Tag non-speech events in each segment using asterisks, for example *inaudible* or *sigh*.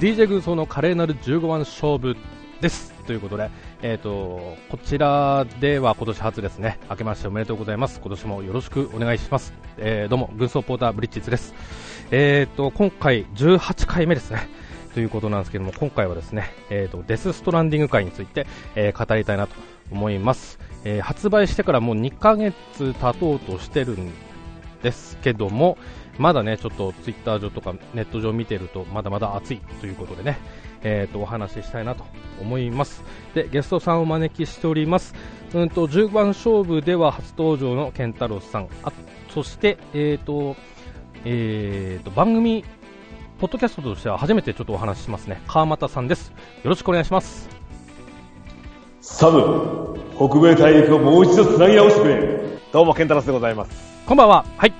DJ 軍曹の華麗なる15番勝負です。ということで、えっ、と、こちらでは今年初ですね。明けましておめでとうございます。今年もよろしくお願いします。えー、どうも、軍曹ポーターブリッジズです。えっ、と、今回18回目ですね。ということなんですけども、今回はですね、えっ、と、デスストランディング会について、えー語りたいなと思います。えー発売してからもう2ヶ月経とうとしてるんですけども、まだね、ちょっとツイッター上とかネット上見てると、まだまだ熱いということでね、えー、とお話ししたいなと思います。で、ゲストさんをお招きしております。うんと、10番勝負では初登場のケンタロウさん、あそして、えっ、と、えー、と、番組、ポッドキャストとしては初めてちょっとお話ししますね。川又さんです。よろしくお願いします。サム、北米大陸をもう一度繋ぎ直してくれ。どうも、ケンタロスでございます。こんばんは。はい。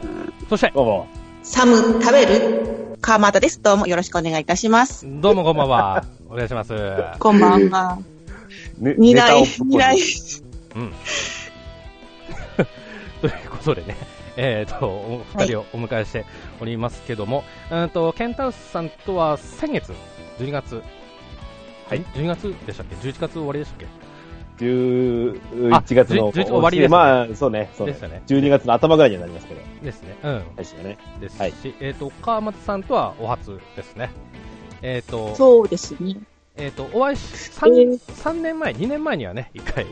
そして、どうも。サム食べる？川又です。どうもよろしくお願いいたします。どうもこんばんは。お願いします。こんばんは。*laughs* ね二来ネタをぶっ、込んで二来。うん。*laughs* ということでね、*laughs* えっ、と、お二人をお迎えしておりますけども、うんと、ケンタウスさんとは先月、12月、はい。12月でしたっけ ?11 月終わりでしたっ11月のじゅ11終わりですねまあ、そうね、そうね。ですよね12月の頭ぐらいにはなりますけど。けですね。うん。最初はね。ですし、はいえっ、と、川松さんとはお初ですね。えっ、と、そうですね。えっ、と、お会いし、えー3、三年前、2年前にはね、一回、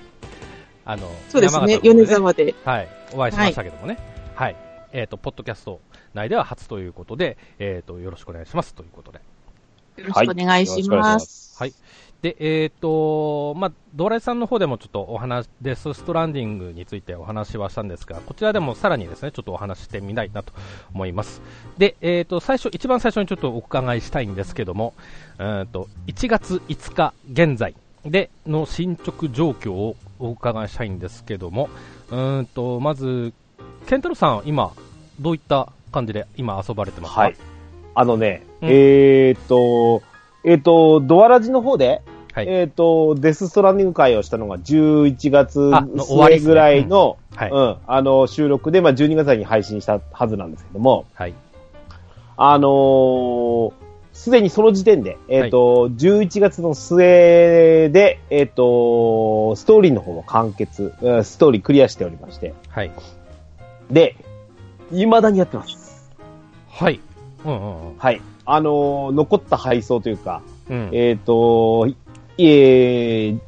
あの、そうですね。米沢で。はい、お会いしましたけどもね。はい。えっ、と、ポッドキャスト内では初ということで、えっ、と、よろしくお願いしますということで。よろしくお願いします。はい。で、えっ、と、まあ、ドライさんの方でもちょっとお話、デスストランディングについてお話はしたんですが、こちらでもさらにですね、ちょっとお話ししてみたいなと思います。で、えっ、と、最初、一番最初にちょっとお伺いしたいんですけども、うんと、1月5日現在での進捗状況をお伺いしたいんですけども、うんと、まず、ケンタロウさん、今、どういった感じで今遊ばれてますか？はい。あのね、うんえーっと、えーっと、ドアラジの方で、はい。えーっと、デスストランディング会をしたのが11月末ぐらいの、はい。うん、あの、収録で、まあ、12月に配信したはずなんですけども、はい。あのーすでにその時点で、えっ、と、11月の末で、えっ、と、ストーリーの方も完結、うんストーリークリアしておりまして、はい。で、未だにやってます。はい。うんうんうん。はい。あのー残った配送というか、うん。えっ、と、いえー、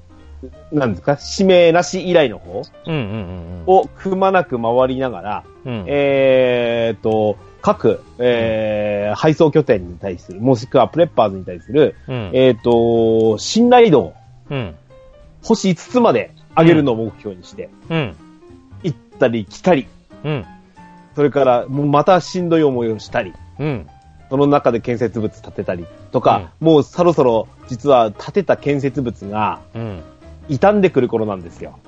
なんですか、指名なし依頼の方うんうんうんをくまなく回りながら、うん。うん。えっ、と、各、えー配送拠点に対する、もしくはプレッパーズに対する、うん。えっ、と、信頼度をうん。星5つまで上げるのを目標にして、うん。行ったり来たり、うん。それから、もうまたしんどい思いをしたり、うん。その中で建設物建てたりとか、もうそろそろ実は建てた建設物がうん。傷んでくる頃なんですよ。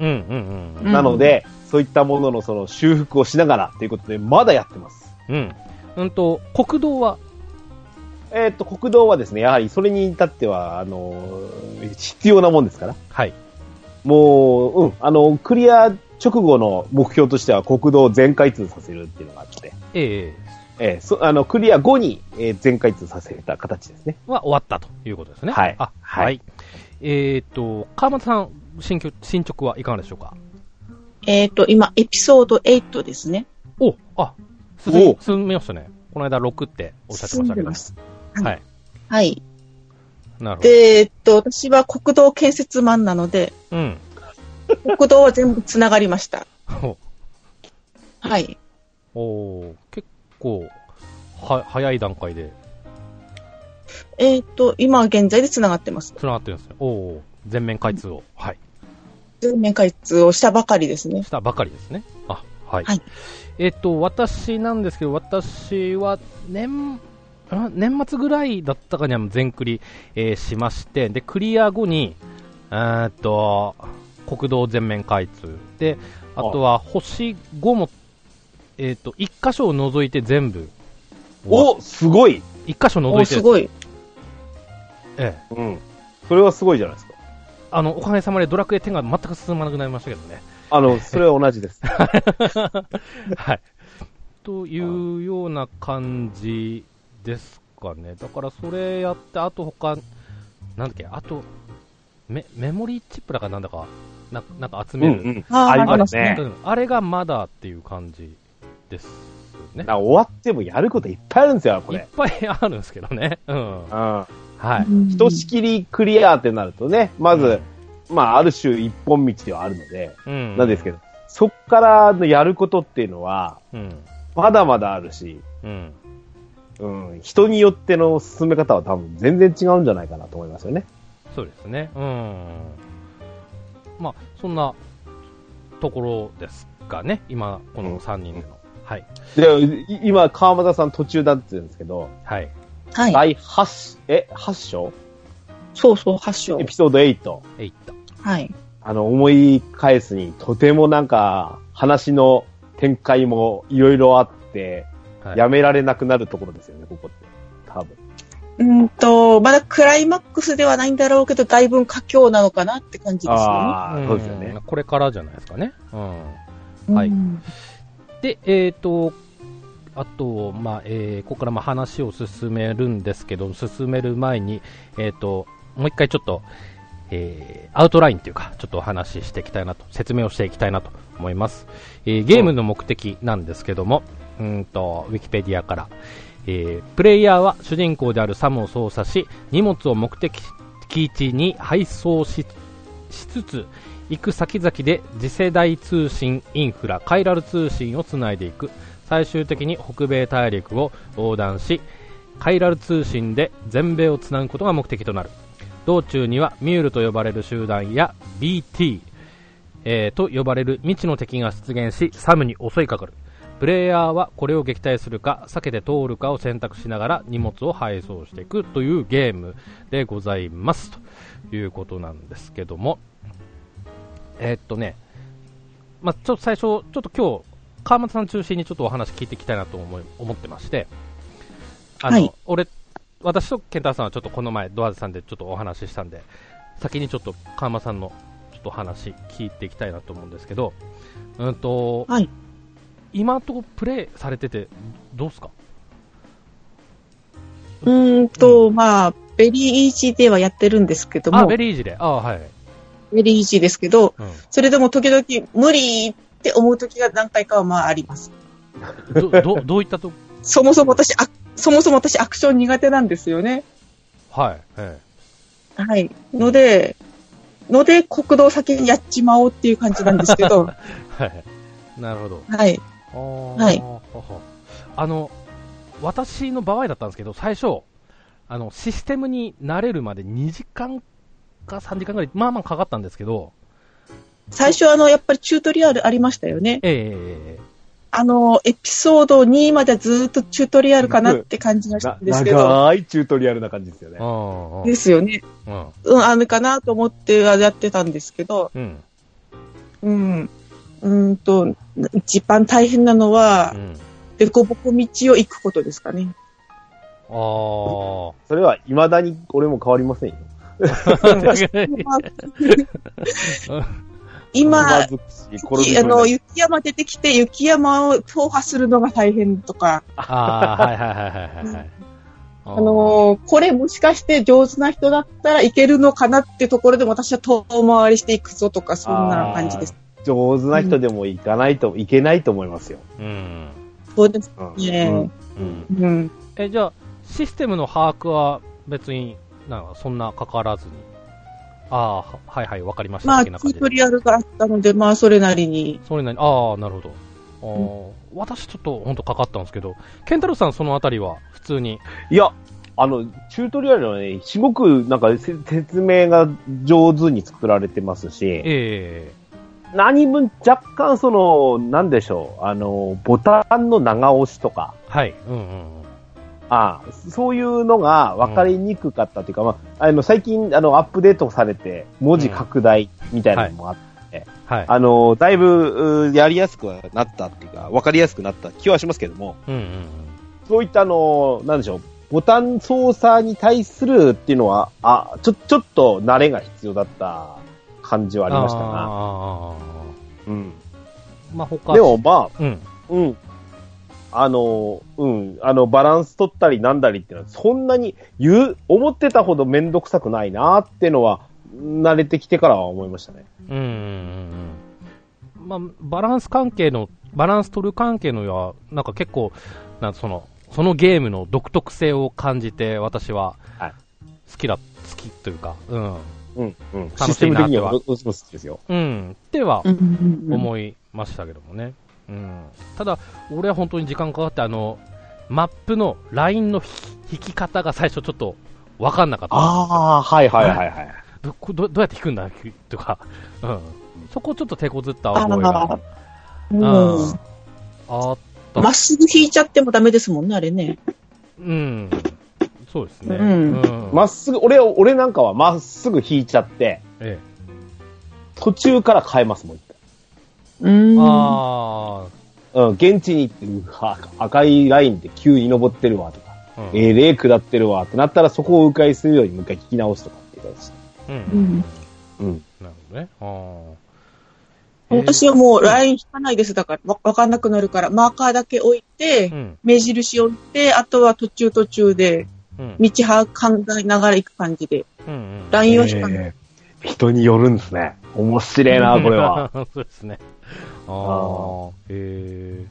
うん。うん。うんなので、そういったもののその修復をしながらということで、まだやってます。うん。うんと、国道は、えっ、と、国道はですね、やはりそれに至っては、あのー必要なもんですから。はい。もう、うん、あの、クリア直後の目標としては国道を全開通させるっていうのがあって、ええーそあの、クリア後に、えー全開通させた形ですね。えは終わったということですね。はいあ、ははいい。えっと、川松さん、進捗、進捗はいかがでしょうか？えっ、と、今、エピソード8ですね。お、あ、進みお進みましたね。この間6っておっしゃってましたけど。進んでますはい。はい。なるほど。で、えっと、私は国道建設マンなので、うん。国道は全部繋がりました。*laughs* おはい。おー結構、は、早い段階でえっ、と、今現在で繋がってます。繋がってるんですね。おお全面開通を、はい。全面開通をしたばかりですね。したばかりですね。あ、はい。はいえっ、と、私なんですけど、私は年、あ年末ぐらいだったかには全クリ、えーしまして、で、クリア後に、えーっと、国道全面開通。で、あとは星5も、えっ、と、1箇所を除いて全部、おすごい1箇所除お、いてす、ごい。ええ、うん。それはすごいじゃないですか。あの、おかげさまでドラクエ10が全く進まなくなりましたけどね。あの、それは同じです。*laughs* はい。というような感じですかね。だからそれやって、あと他、なんだっけ、あと、メメモリーチップだかなんだか、ななんか集める。うん。あーありあれますね。うんあれがまだっていう感じですね終わってもやることいっぱいあるんですよ、これ。いっぱいあるんですけどね。うん。うん。はい。うんひとしきりクリアってなるとね、まず、まあ、ある種一本道ではあるので、うん。なんですけど、そっからのやることっていうのは、うん。まだまだあるし、うん。うん、人によっての進め方は多分全然違うんじゃないかなと思いますよね。そうですね。うん。まあ、そんなところですかね。今、この3人での。はい。で、い今、川又さん途中だって言うんですけど、はい。はい。第8、え、8章？そうそう、発祥エ。ピソード8。えいった。はい。あの、思い返すに、とてもなんか、話の展開もいろいろあって、はい。やめられなくなるところですよね、ここって。多分。うんと、まだクライマックスではないんだろうけど、だいぶ佳境なのかなって感じですよね。ああ、そうですよねん。これからじゃないですかね。うん。はいうんで、えっ、と、あと、まあ、えーここからまあ話を進めるんですけど、進める前に、えっ、と、もう一回ちょっと、えーアウトラインというか、ちょっとお話ししていきたいなと、説明をしていきたいなと思います。えーゲームの目的なんですけども、うんと、ウィキペディアから、えープレイヤーは主人公であるサムを操作し、荷物を目的地に配送ししつつ、行く先々で次世代通信インフラ、カイラル通信をつないでいく。最終的に北米大陸を横断し、カイラル通信で全米をつなぐことが目的となる。道中にはミュールと呼ばれる集団や BT、えーと呼ばれる未知の敵が出現し、サムに襲いかかる。プレイヤーはこれを撃退するか、避けて通るかを選択しながら荷物を配送していくというゲームでございます。ということなんですけども、えーっとね、まあ、ちょっと最初、ちょっと今日、川松さん中心にちょっとお話聞いていきたいなと思い思ってまして、あの、はい俺、私と健太郎さんはちょっとこの前、ドアーズさんでちょっとお話ししたんで、先にちょっと川松さんのちょっと話聞いていきたいなと思うんですけど、うんと、はい今とプレイされてて、どうですか？うーんと、まあ、 very easy ではやってるんですけどあ、も、 very easy で。あはい。 very easy ですけど、うんそれでも時々無理って思う時が何回かはまああります。ど、ど、どういったと、そもそも私、あそもそも私アクション苦手なんですよね。はい。えはい。ので、ので国道先にやっちまおうっていう感じなんですけど、え *laughs* はい。なるほど。はい。ははいあの、私の場合だったんですけど、最初、あの、システムに慣れるまで2時間か3時間ぐらい、まあまあかかったんですけど、最初あの、やっぱりチュートリアルありましたよね。ええあの、エピソード2までずっとチュートリアルかなって感じがしたなんですけど、長いチュートリアルな感じですよね。ですよね。うんうん、あるかなと思ってやってたんですけど、うんうん。うーんと、一番大変なのはう、んデコボコ道を行くことですかね。あそれは未だに俺も変わりませんよ。*laughs* あ。今、あの、雪山出てきて、雪山を踏破するのが大変とか、ああ、はいはいはいはいはい。あ *laughs* あのーこれもしかして上手な人だったらいけるのかなってところで私は遠回りしていくぞとか、そんな感じです。な上手な人でも行かないと、いけないと思いますよ。うん。そうですうんね。うん。うん。え、じゃあ、システムの把握は別に、なんかそんな関わらずに。ああ、ははいはい、わかりました。まあ、チュートリアルがあったので、まあ、それなりに。それなりに、ああ、なるほど。あー私ちょっと本当かかったんですけど、ケンタロウさんそのあたりは普通に。いや、あの、チュートリアルはね、すごくなんかせ説明が上手に作られてますし、え何分若干その、なんでしょう、あの、ボタンの長押しとか、えはい。うんうんうん。ああそういうのが分かりにくかったというか、まあ、あの、最近、あの、アップデートされて、文字拡大みたいなのもあって、はい。あの、だいぶ、うやりやすくはなったっていうか、分かりやすくなった気はしますけども、うんうんそういったあの、なんでしょう、ボタン操作に対するっていうのは、あ、ちょ、ちょっと慣れが必要だった感じはうん。ありましたな。あうん。ーまあ他。でも、まあ、うん。うん。あの、うん、あの、バランス取ったりなんだりっていうのは、そんなに言う、思ってたほどめんどくさくないなっていうのは、慣れてきてからは思いましたね。うんうんうんうん。まあ、バランス関係の、バランス取る関係のは、なんか結構、なんその、そのゲームの独特性を感じて、私ははい、好きだ、好きというか、うん。うん、うん。楽しいなシステム的にはどうしても好きですよ。うん。っては思いましたけどもね。うん。ただ、俺は本当に時間かかって、あの、マップのラインの引き方が最初ちょっとわかんなかった。ああ、はいはいはいはい。どこどどうやって引くんだとか、うん。そこちょっと手こずった覚えがあ。うんうんあった。まっすぐ引いちゃってもダメですもんね、あれね。うん。そうですね。うんまっすぐ、俺、俺なんかはまっすぐ引いちゃって、え途中から変えますもん、一うえ。ん。あ回うん、現地に行って、うわ、赤いラインで急に登ってるわとか、あ。うん。えー、レー下ってるわってなったら、そこを迂回するようにもう一回聞き直すとかっていう形うん。ううんんうん。なるほどね。ああ。私はもうライン引かないです。だから、わわかんなくなるから、マーカーだけ置いてう、ん。目印置いて、あとは途中途中で、うん。道は考えながら行く感じで、うんうん。ラインを引かない。えー人によるんですね。面白いな、*laughs* これは。そうですね。ああ。え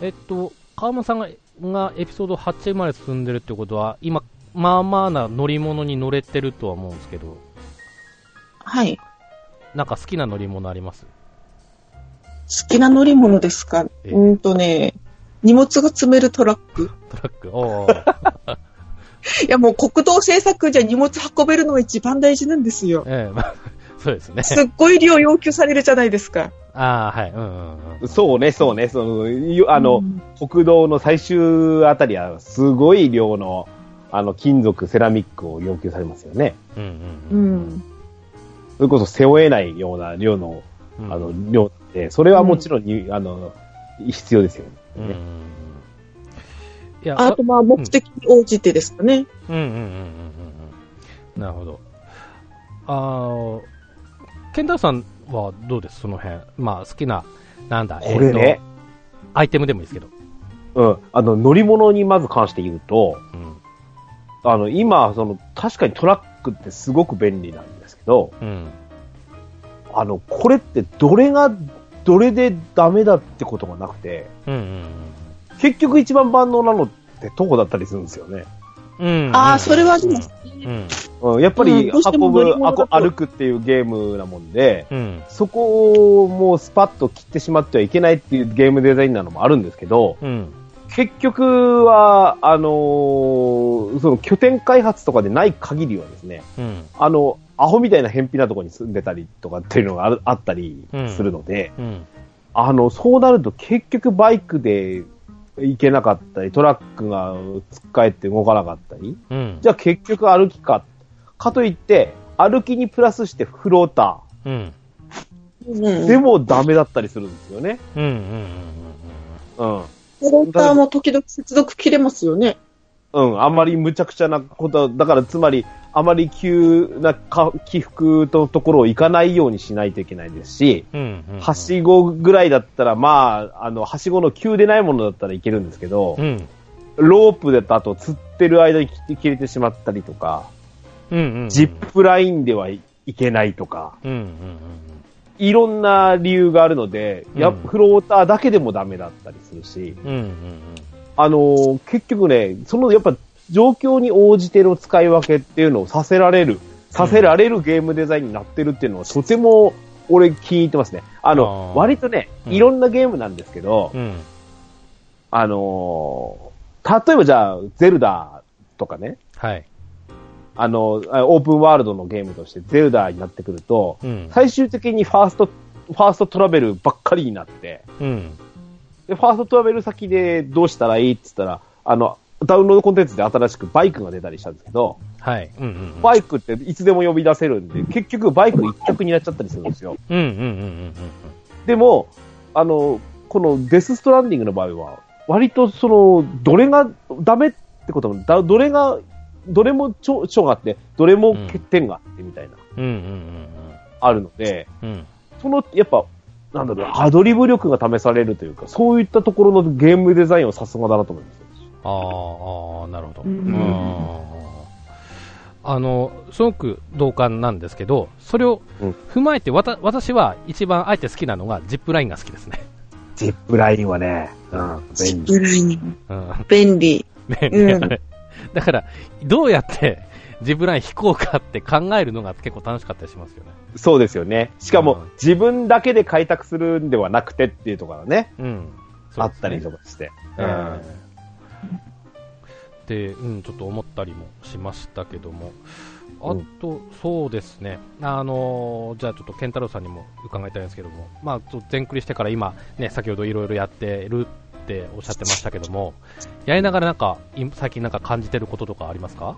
ー、えっと、川間さんががエピソード8まで進んでるってことは、今、まあまあな乗り物に乗れてるとは思うんですけど、はい。なんか好きな乗り物あります？好きな乗り物ですか？ええうんとね、荷物が積めるトラック。トラック。おー *laughs* いやもう国道政策じゃ荷物運べるのが一番大事なんですよ。ええまあ、そうですね。すっごい量要求されるじゃないですか。ああ、はい。うんうんうん。そうね、そうね、その、ゆあの、うん国道の最終あたりは、すごい量の、あの、金属、セラミックを要求されますよね。うんううんん。それこそ背負えないような量の、うん。あの、量って、それはもちろんに、あの、必要ですよね。うん。いや、あとまあ目的に応じてですかね。うんうんうんうんうんうん。なるほど。あー、ケンタさんはどうです？その辺。まあ、好きな、なんだ、これねアイテムでもいいですけど。うん。あの、乗り物にまず関して言うと、うん。あの、今、その、確かにトラックってすごく便利なんですけど、うん。あの、これってどれが、どれでダメだってことがなくて、うんうん結局一番万能なのって徒歩だったりするんですよね。うん。うん。ああ、それはでも、うん。うん、やっぱうり運ぶ、歩くっていうゲームなもんで、うん。そこをもうスパッと切ってしまってはいけないっていうゲームデザインなのもあるんですけど、うん。結局は、あのーその拠点開発とかでない限りはですね、うん。あの、アホみたいな偏僻なところに住んでたりとかっていうのがあったりするので、うん。あの、そうなると結局バイクで行けなかったり、トラックが突っ返って動かなかったり、うん。じゃあ結局歩きか。かといって、歩きにプラスしてフロータうん。うん。ーでもダメだったりするんですよね。うん。うん。うん。うん。ローターも時々接続切れますよね。うん。あんまり無茶苦茶なこと、だからつまり、あまり急なか起伏のところを行かないようにしないといけないですし、うん。うん。はしごぐらいだったら、まあ、あの、はしごの急でないものだったらいけるんですけどう、ん。ロープだと釣ってる間に切って切れてしまったりとか、うん。うん。ジップラインではいけないとか、うん。うん。いろんな理由があるので、やうんフローターだけでもダメだったりするし、うん。うん。あのー結局ね、そのやっぱ状況に応じての使い分けっていうのをさせられる、させられるゲームデザインになってるっていうのはとても俺気に入ってますね。あの、あー割とね、うんいろんなゲームなんですけど、うん。あのー例えばじゃあ、ゼルダとかね、はい。あの、あオープンワールドのゲームとしてゼルダになってくると、うん。最終的にファースト、ファーストトラベルばっかりになって、うん。で、ファーストトラベル先でどうしたらいいって言ったら、あの、ダウンロードコンテンツで新しくバイクが出たりしたんですけど、はい。うん。うん。バイクっていつでも呼び出せるんで、結局バイク一択になっちゃったりするんですよ。うん。うん。うん。でも、あの、このデスストランディングの場合は、割とその、どれがダメってことも、だどれが、どれも長長があって、どれも欠点があってみたいな、うん。うん。うん。あるので、うん。その、やっぱ、なんだろう、アドリブ力が試されるというか、そういったところのゲームデザインはさすがだなと思いますよ。あーあー、なるほど。うんうんあの、すごく同感なんですけど、それをうん踏まえて、わた私は一番あえて好きなのがジップラインが好きですね。ジップラインはね、うん、ジッ便利。プライン。うん。便利。ねうんだから、どうやってジップライン引こうかって考えるのが結構楽しかったりしますよね。そうですよね。しかも、うん自分だけで開拓するんではなくてっていうところがね、うん。あったりとか。かして。うんで、うん、ちょっと思ったりもしましたけども、あうん。と、そうですね、あのーじゃあちょっと健太郎さんにも伺いたいんですけども、まあ、ちょっと全クリしてから今、ね、先ほどいろいろやってるっておっしゃってましたけども、やりながらなんか、い最近なんか感じてることとかありますか、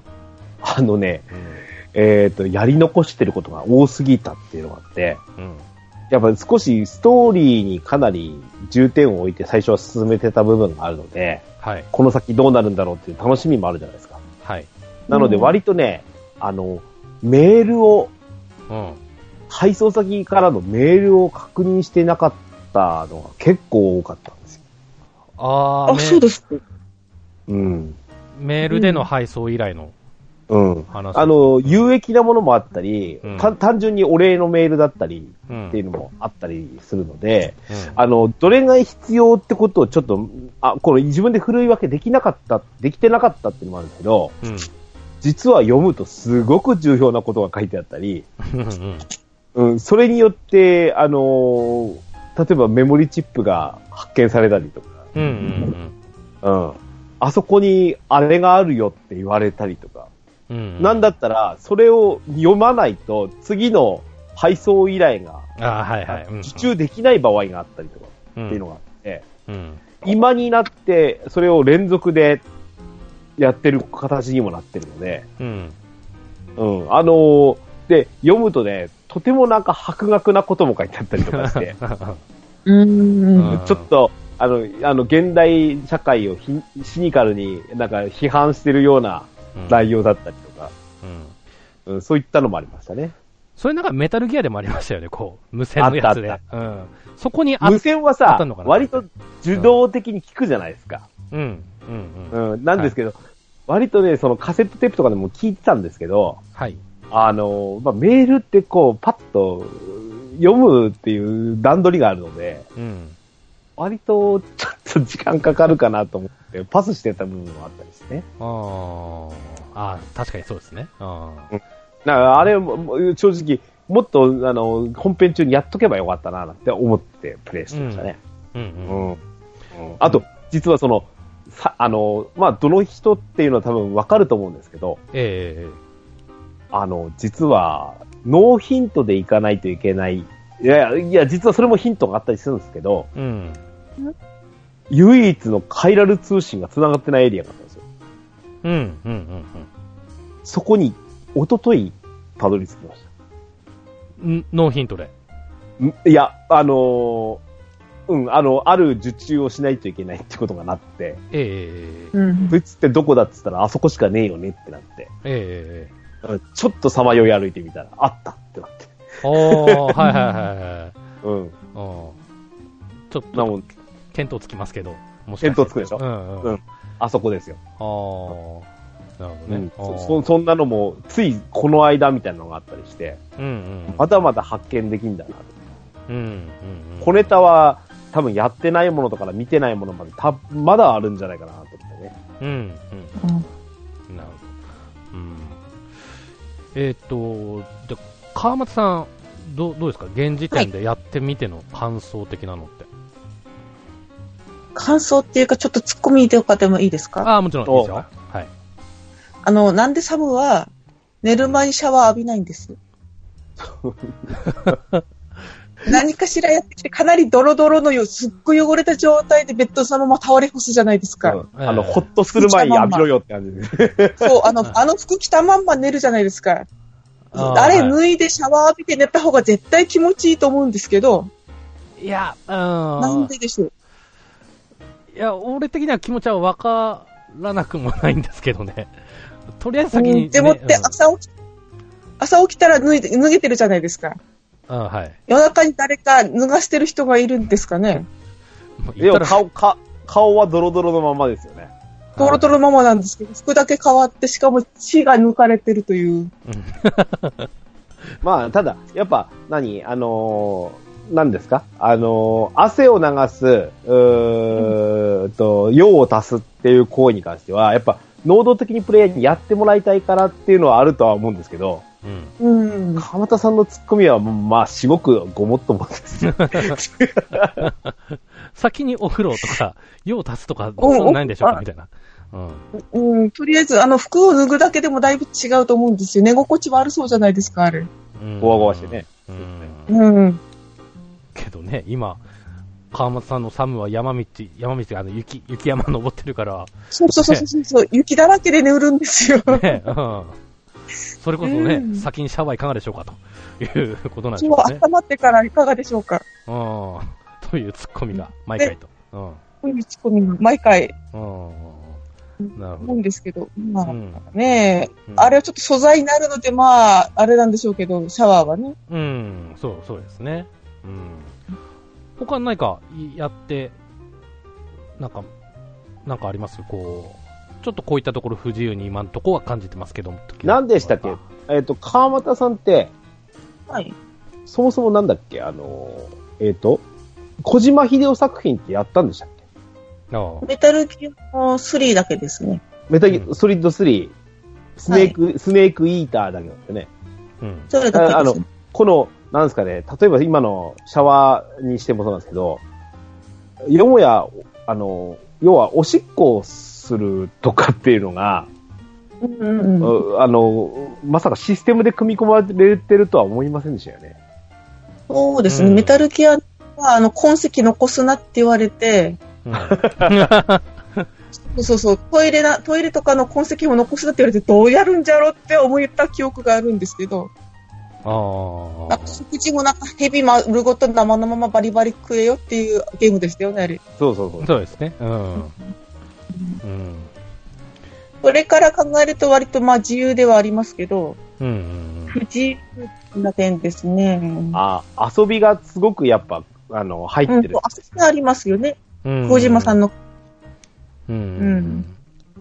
あのね、えっ、と、やり残してることが多すぎたっていうのがあって、うん。やっぱり少しストーリーにかなり重点を置いて最初は進めてた部分があるので、はい。この先どうなるんだろうっていう楽しみもあるじゃないですか。はい。なのでうん割とね、あの、メールを、うん。配送先からのメールを確認してなかったのが結構多かったんですよ。あーあ、そうですか。うん。メールでの配送依頼のうん。話。あ、の、有益なものもあったり、うんた単純にお礼のメールだったりうん。っていうのもあったりするので、うんあの、どれが必要ってことをちょっと、あ、この自分で振るい分けできなかった、できてなかったっていうのもあるんですけど、うん。実は読むとすごく重要なことが書いてあったり、うんそれによって、あのー例えばメモリチップが発見されたりとか、うんあそこにあれがあるよって言われたりとか、うん。うん。なんだったら、それを読まないと次の配送依頼があーはいはい。うん受注できない場合があったりとかうんっていうのがあって、うん。今になってそれを連続でやってる形にもなってるので、うん。うん、あのーで、読むとね、とてもなんか博学なことも書いてあったりとかして、うん。うんちょっと、あの、あの、現代社会をひシニカルになんか批判してるような内容だったりとか、うん。うん、そういったのもありましたね。それなんかメタルギアでもありましたよね、こう。無線のやつで。うん。そこにあ無線はさ割と受動的に聞くじゃないですか。うん。うん。うん。うん、なんですけど、割とね、そのカセットテープとかでも聞いてたんですけど、はい。あの、まあ、メールってこう、パッと読むっていう段取りがあるので、うん。割とちょっと時間かかるかなと思って、パスしてた部分もあったりしてね。あーあー、確かにそうですね。あだからあれ正直、もっと、あの、本編中にやっとけばよかったな、なんて思ってプレイしてましたね。ーうんううん。ん。うんあと、実はその、さ、あの、まあ、どの人っていうのは多分わかると思うんですけど、えあの、実は、ノーヒントでいかないといけない。いや、いや、実はそれもヒントがあったりするんですけど、えうん。唯一のカイラル通信が繋がってないエリアがあったんですよ。うん。うん。うん。そこに、一昨日たどり着きましうん。ノーヒントで。いや、あのーうん、あの、ある受注をしないといけないってことがなって、ええうん。そいつってどこだって言ったら、あそこしかねえよねってなって、ええうんちょっとさまよい歩いてみたら、あったってなって。おー、はいはいはいはい。うん。うん。ちょっなと、見当つきますけど。もしかして見当つくでしょ？うんうん。うんあそこですよ。ああ。なるほどねうん。そそそんなのも、ついこの間みたいなのがあったりして、うんうん。まだまだ発見できんだなと。うんうんうん。小ネタは多分やってないものとか見てないものまでたまだあるんじゃないかなと思ってね。うんうん。うんなるほど。うん。えっ、と、じゃあ川松さん、どうどうですか？現時点でやってみての感想的なのって。感想っていうか、ちょっと突っ込みとかでもいいですか？ああ、もちろんいいですよ。はい。あの、なんでサムは、寝る前にシャワー浴びないんです。何かしらやってきて、かなりドロドロのよ、すっごい汚れた状態でベッドそのまま倒れ干すじゃないですか。うんあの、ほっとする前に浴びろよって感じで。そう、あの、あの服着たまんま寝るじゃないですか。あれはい脱いでシャワー浴びて寝た方が絶対気持ちいいと思うんですけど、いや、うん。なんででしょう。いや、俺的には気持ちはわからなくもないんですけどね。*laughs* とりあえず先に、ね。でもってうん朝起き、朝起きたら脱いで、脱げてるじゃないですか。あはい。夜中に誰か脱がしてる人がいるんですかねでも顔、か顔はドロドロのままですよね。トロトロのままなんですけど、服だけ変わって、しかも血が抜かれてるという。*laughs* まあ、ただ、やっぱ、何あのー、何ですか？あのー、汗を流す、うと、用を足すっていう行為に関しては、やっぱ、能動的にプレイヤーにやってもらいたいからっていうのはあるとは思うんですけど、うん。うん。川又さんのツッコミは、まあ、すごくごもっともですよ。*laughs* 先にお風呂とか、用を足すとか、おそうないんでしょうか？あみたいな。うん。うん、とりあえず、あの、服を脱ぐだけでもだいぶ違うと思うんですよ。寝心地悪そうじゃないですか、あれ。うんゴワゴワしてね。うん。うん。けどね、今、川松さんのサムは山道、山道があの雪、雪山登ってるから、そうそうそうそうそう、雪だらけで寝るんですよ。ね、うん。それこそね、うん先にシャワーいかがでしょうかということなんでしそうょうかね。温まってからいかがでしょうか。うん。というツッコミが毎回と。うん。こういうツッコミが毎回うん。なるほ思ど。うんですけど、まあ、うんねえ、うんあれはちょっと素材になるので、まあ、あれなんでしょうけど、シャワーはね。うん、そう、そうですね。うん。他何かやって、なんか、なんかあります？こう、ちょっとこういったところ不自由に今のところは感じてますけども。何でしたっけ？えっ、と、川又さんって、はい。そもそもなんだっけ？あのー、えっ、と、小島秀夫作品ってやったんでしたっけ？ああメタルギアの3だけですね。メタギうんソリッド3、スネーク、スネークイーターだけだってね。うん。それだけああのです、この、なんですかね、例えば今のシャワーにしてもそうなんですけど、よもや、あの、要はおしっこをするとかっていうのが、うんうんうん。うあの、まさかシステムで組み込まれてるとは思いませんでしたよね。そうですね、うん。メタルギアは、あの、痕跡残すなって言われて、うん。*laughs* そうそうそう、トイレな、トイレとかの痕跡も残すなって言われて、どうやるんじゃろって思った記憶があるんですけど、ああなんか食事もなんかヘビ丸ごと生のままバリバリ食えよっていうゲームでしたよね、あれ。そうそうそう。そうですね。うん。うん。これから考えると割とまあ自由ではありますけど、うんうん不自由な点ですね。あ、遊びがすごくやっぱ、あの、入ってうん、る。そうあありますよね。うん。小島さんの。の。うん。うん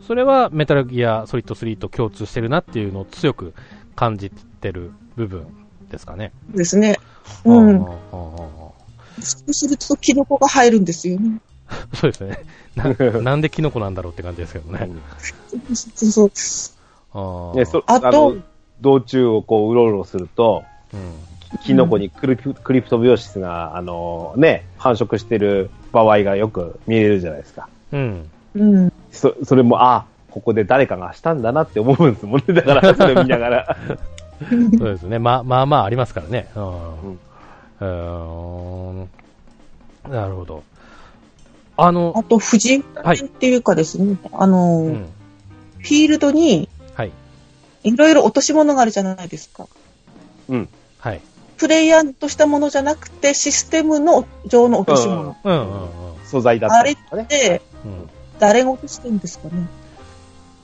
それはメタルギアソリッド3と共通してるなっていうのを強く感じてる部分ですかね。ですね。うん。そうするとキノコが入るんですよね。*laughs* そうですね。な *laughs* なんでキノコなんだろうって感じですけどね。そうそう。ああね、そあとの道中をこう、うろうろすると、うん。キノコにクリプクリプトビオシスが、あのね、繁殖してる場合がよく見えるじゃないですか。うん。うん。そ、それも、あ、ここで誰かがしたんだなって思うんですもんね。だから、それ見ながら。*laughs* *laughs* そうですね。まあまあまあありますからね。うん。うんんなるほど。あの、あと、不自由な点っていうかですね、あの、うん。フィールドにはい。いろいろ落とし物があるじゃないですか。うん。はい。プレイヤーとしたものじゃなくて、システムの上の落とし物。うんうんうん。素材だったりとかね。で、うん誰が落としてるんですかね。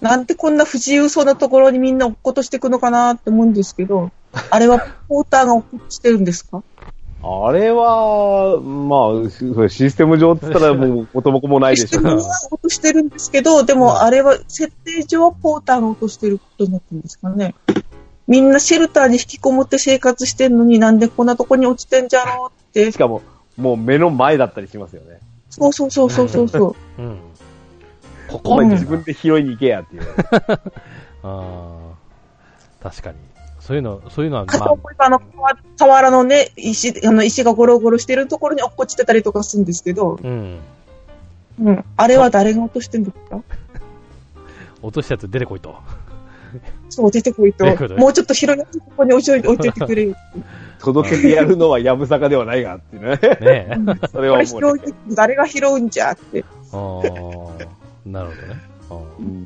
なんでこんな不自由そうなところにみんな落っことしていくのかなって思うんですけど、*laughs* あれはポーターが落っことしてるんですか？あれは、まあ、システム上って言ったらもう元も子もないでしょシステムは落としてるんですけど、でもあれは設定上はポーターが落としてることになってるんですかね。みんなシェルターに引きこもって生活してんのになんでこんなとこに落ちてんじゃろうってし。かも、もう目の前だったりしますよね。そうそうそうそうそうそう。うん。ここまで自分で拾いに行けやっていう。*laughs* ああ、確かに。そういうの、そういうのは、かまと思えばあの、河河原のね、石、あの、石がゴロゴロしてるところに落っこちてたりとかするんですけど、あ、うん。うん。あれは誰が落としてんですか落としたやつ出てこいと。そう、出てこいと。もうちょっと広いとここに置いといて置いといてくれよ。*laughs* 届けてやるのはやぶさかではないがっていうね。ねえ。*laughs* それはもう、ね誰が拾うんじゃって。ああ、なるほどね。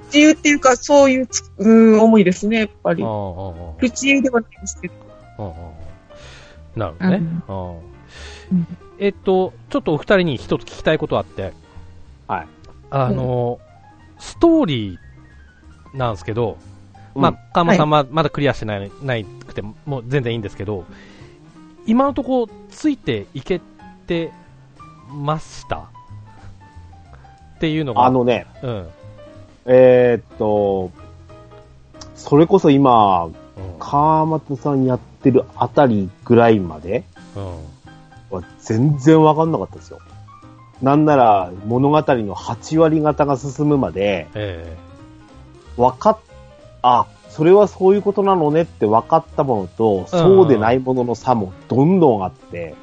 自由っていうか、そういうつ、うん、思いですね、やっぱりあ、あ。あ不自由ではないですけど。あ、ああ。なるほどね。えっと、ちょっとお二人に一つ聞きたいことあって、はい。あの、ストーリーなんですけど、まうんあ、川間さんままだクリアしてない、ないくて、もう全然いいんですけど、今のところついていけてました？っていうのが、あのね、うん。えーっと、それこそ今、うん。川又さんやってるあたりぐらいまでうん。は全然わかんなかったですよ。なんなら物語の8割方が進むまで、えわかっ、あ、それはそういうことなのねって分かったものと、そうでないものの差もどんどんあって、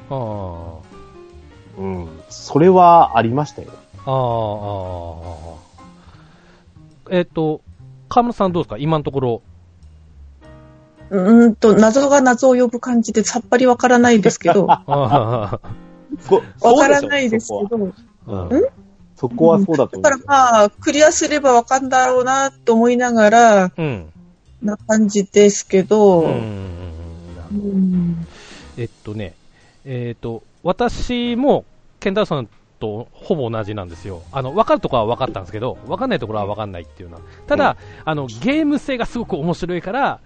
うん、それはありましたよ。あ。ああ。ああ。えっ、と、河村さんどうですか？今のところ。うーんと、謎が謎を呼ぶ感じでさっぱりわからないですけど、*laughs* わあそからないですけど、そこは,、あうん、そこはそうだとだから。まあ、クリアすればわかんだろうなと思いながら、うん。な感じですけど、うん。うん。えっとね、えっ、と、私も、ケンタさんとほぼ同じなんですよ。あの、分かるところは分かったんですけど、分かんないところは分かんないっていうのは。ただ、あの、ゲーム性がすごく面白いから、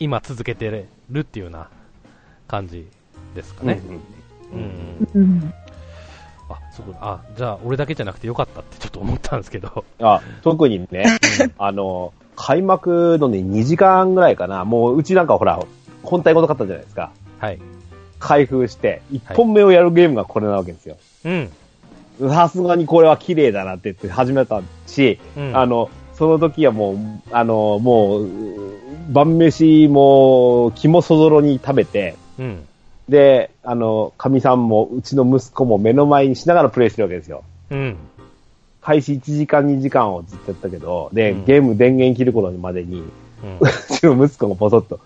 今続けてるっていうような感じですかね。うんうん。うんあ、そうあ、じゃあ、俺だけじゃなくてよかったってちょっと思ったんですけど。あ特にね、あの、開幕のね、2時間ぐらいかな、もううちなんかほら、本体ごと買ったじゃないですか。はい。開封して、1本目をやるゲームがこれなわけですよ。うん。さすがにこれは綺麗だなって言って始めたし、うんあの、その時はもう、あの、もう、晩飯も肝そぞろに食べて、うん。で、あの、神さんも、うちの息子も目の前にしながらプレイしてるわけですよ。うん。開始1時間2時間をずっとやったけど、で、うんゲーム電源切る頃までに、うん *laughs* うちの息子がポソッと、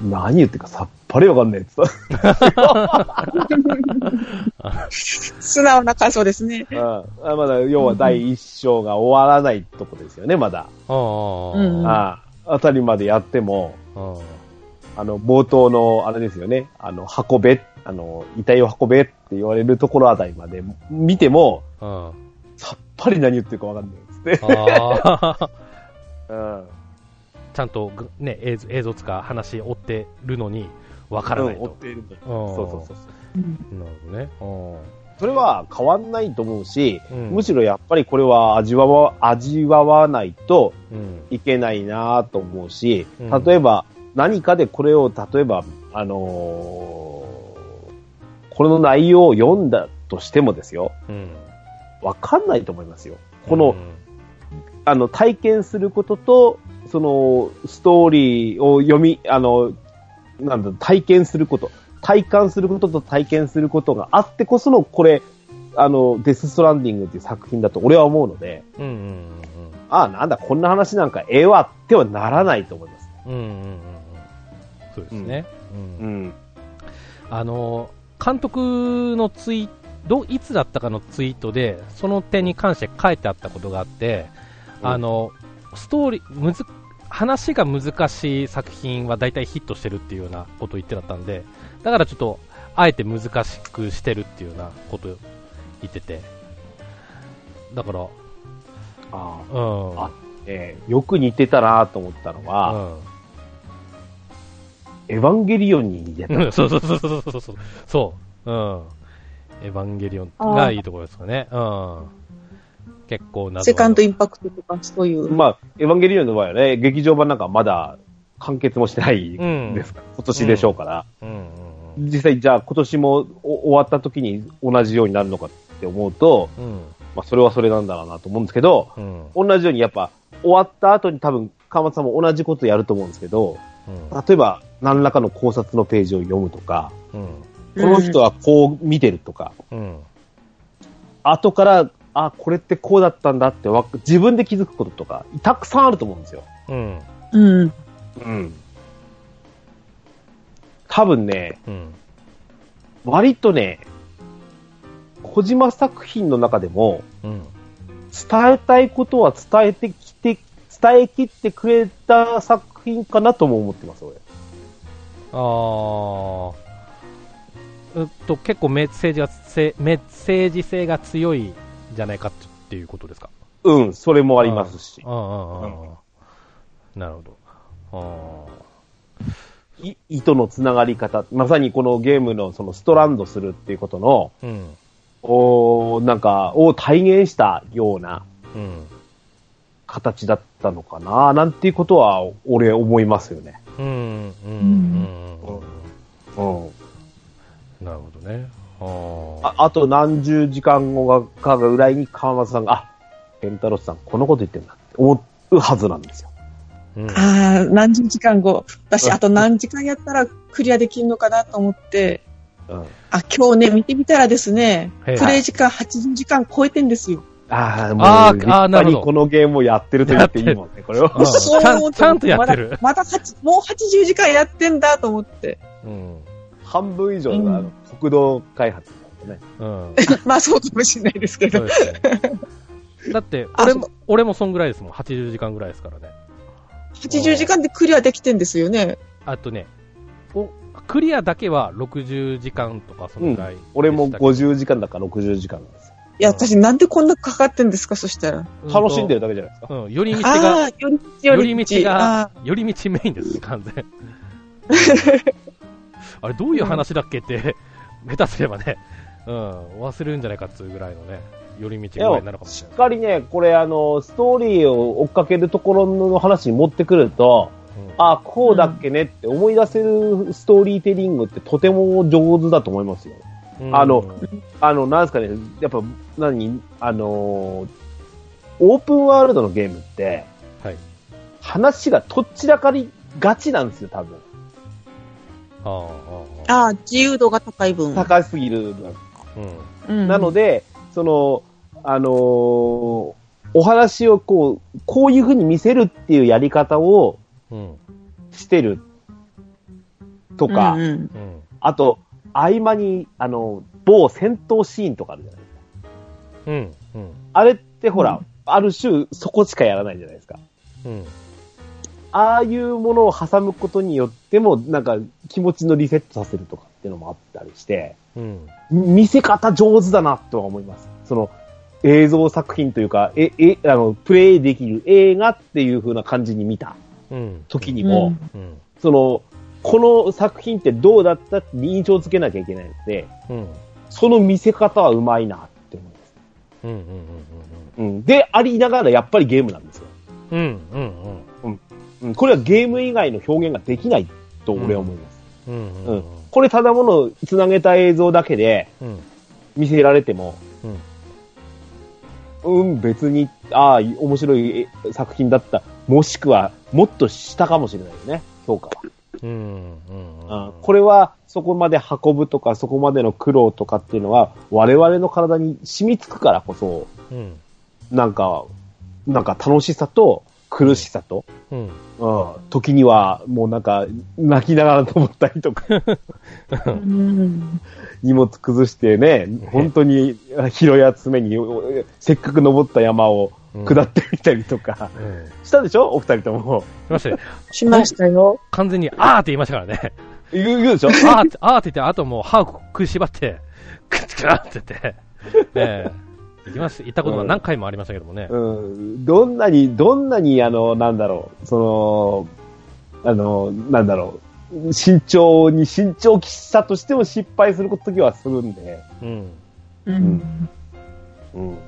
何言ってるかさっぱりわかんないって言って素直な感想ですね。*laughs* た。うんあまだ、要は第一章が終わらないとこですよね、まだ。ああ。うんああ、あたりまでやっても、ああの、冒頭の、あれですよね、あの、運べ、あの、遺体を運べって言われるところあたりまで見ても、あ。さっぱり何言ってるかわかんないっつって。ああ。*laughs* うん。ちゃんとぐね、映像映像つか話追ってるのに、わからないうん追っと。ているんだうんそうそうそう。うんなるほどね。それは変わんないと思うし、うんむしろやっぱりこれは味わわ、味わわないと。いけないなと思うし、うん例えば何かでこれを、例えば、あのーこれの内容を読んだとしてもですよ、うん。わかんないと思いますよ。この、うんあの、体験することと、その、ストーリーを読み、あの、なんだ、体験すること、体感することと体験することがあってこその、これ、あの、デスストランディングっていう作品だと俺は思うので、うんうんああ、なんだ、こんな話なんかええわってはならないと思います。うんうん。うんうんうん。そうですね。うんうん。あの、監督のツイート、いつだったかのツイートで、その点に関して書いてあったことがあって、うんあの、ストーリー、むず、話が難しい作品は大体ヒットしてるっていうようなことを言ってだったんで、だからちょっと、あえて難しくしてるっていうようなことを言ってて。だから、あうん。あえーよく似てたなと思ったのうは、ん。エヴァンゲリオンに似てた。う *laughs* んそうそうそうそうそうそう。そう。うん。エヴァンゲリオンがいいところですかね。うん。結構なセカンドインパクトとか、そういう。まあ、エヴァンゲリオンの場合はね、劇場版なんかまだ完結もしてないうんですから、今年でしょうから、うんうん実際じゃあ今年もお終わった時に同じようになるのかって思うと、うん。うん。まあそれはそれなんだろうなと思うんですけど、うん。同じようにやっぱ終わった後に多分川松さんも同じことやると思うんですけど、うん。例えば何らかの考察のページを読むとか、うん。この人はこう見てるとか、うん。後から、あ、これってこうだったんだってわ自分で気づくこととか、たくさんあると思うんですよ。うん。うん。うん。多分ね、うん。割とね、小島作品の中でも、うん。伝えたいことは伝えてきて、伝えきってくれた作品かなとも思ってます、俺。あー。うっと、結構メッセージがせ、メッセージ性が強いんじゃないかっていうことですか？うん、それもありますしあ。あ、ああ、なるほど。ああ。い糸のつながり方、まさにこのゲームのそのストランドするっていうことの、うん。おーなんか、を体現したようなうん。形だったのかな、なんていうことは、俺思いますよね。うん。うん。うん。うん。なるほどね。あああと何十時間後がかぐらいに川松さんが、あ、ペンタロスさんこのこと言ってんだって思うはずなんですよ。うん。ああ、何十時間後。私、うんあと何時間やったらクリアできるのかなと思って、うん。あ、今日ね、見てみたらですね、はいプレイ時間80時間超えてんですよ。ああ、もう、ああーなるほど派にこのゲームをやってると言っていいもんね、これは。うんちゃんちゃんとやってるまだ、まだ8もう80時間やってんだと思って。うん。半分以上うんがあの国道開発だよね。うん。*laughs* まあそうかもしれないですけど。ね。だって、あ俺も、俺もそんぐらいですもん。80時間ぐらいですからね。80時間でクリアできてんですよね。あとね、お、クリアだけは60時間とかそのぐらいでしたけ？ど、俺も50時間だから60時間なんですよ。いや、私なんでこんなかかってんですか、そしたら。楽しんでるだけじゃないですか？うん、寄り道あがあ、、寄り道、があ、寄り道メインです、完全。*laughs* あれ、どういう話だっけって、*laughs* 下手すればね、うん、忘れるんじゃないかっていうぐらいのね、寄り道ぐらいになるかもししっれない。かりね、これあの、ストーリーを追っかけるところの話に持ってくると、あ、こうだっけねって思い出せるストーリーテリングってとても上手だと思いますよ。うんあの、あの、なんですかね、やっぱ、何あのーオープンワールドのゲームって、はい。話がとっちらかりがちなんですよ、多分。ああ、自由度が高い分。高すぎる。うん。うんなので、その、あのーお話をこう、こういう風に見せるっていうやり方をうん。してるとか、うんうんうん。あと、合間に、あの、某戦闘シーンとかあるじゃないですか。うん。うん。あれってほら、うんある種、そこしかやらないじゃないですか。うん。ああいうものを挟むことによっても、なんか気持ちのリセットさせるとかっていうのもあったりして、うん。見せ方上手だなとは思います。その映像作品というか、え、え、あの、プレイできる映画っていう風な感じに見たうん。時にも、うんうん。その、この作品ってどうだったって印象付けなきゃいけないので、うん。その見せ方はうまいなって思います。うん。うん。うん。で、ありながらやっぱりゲームなんですよ。うん。うん。うん。うん。これはゲーム以外の表現ができないと俺は思います。うん。これただものつなげた映像だけでうん。見せられても、うん、別に、ああ、面白いえ作品だった。もしくは、もっと下かもしれないよね。評価は。うん。うんこれは、そこまで運ぶとか、そこまでの苦労とかっていうのは、我々の体に染みつくからこそ、うん。なんか、なんか楽しさと苦しさと、うん。うん、時にはもうなんか、泣きながら登ったりとか、うん荷物崩してね、本当に拾い集めに、せっかく登った山を下ってみたりとか、うん。したでしょ？お二人とも。しましたね。しましたよ。完全に、あーって言いましたからね。言う言うでしょ？あーって、あーって言って、あともう歯を食いしばって、くっくらって言って、ええ行きます。行ったことは何回もありましたけどもね。うん、どんなに、どんなに、あの、なんだろう、その、あの、なんだろう、慎重に、慎重さとしても失敗するときはするんで、うん。うんうん。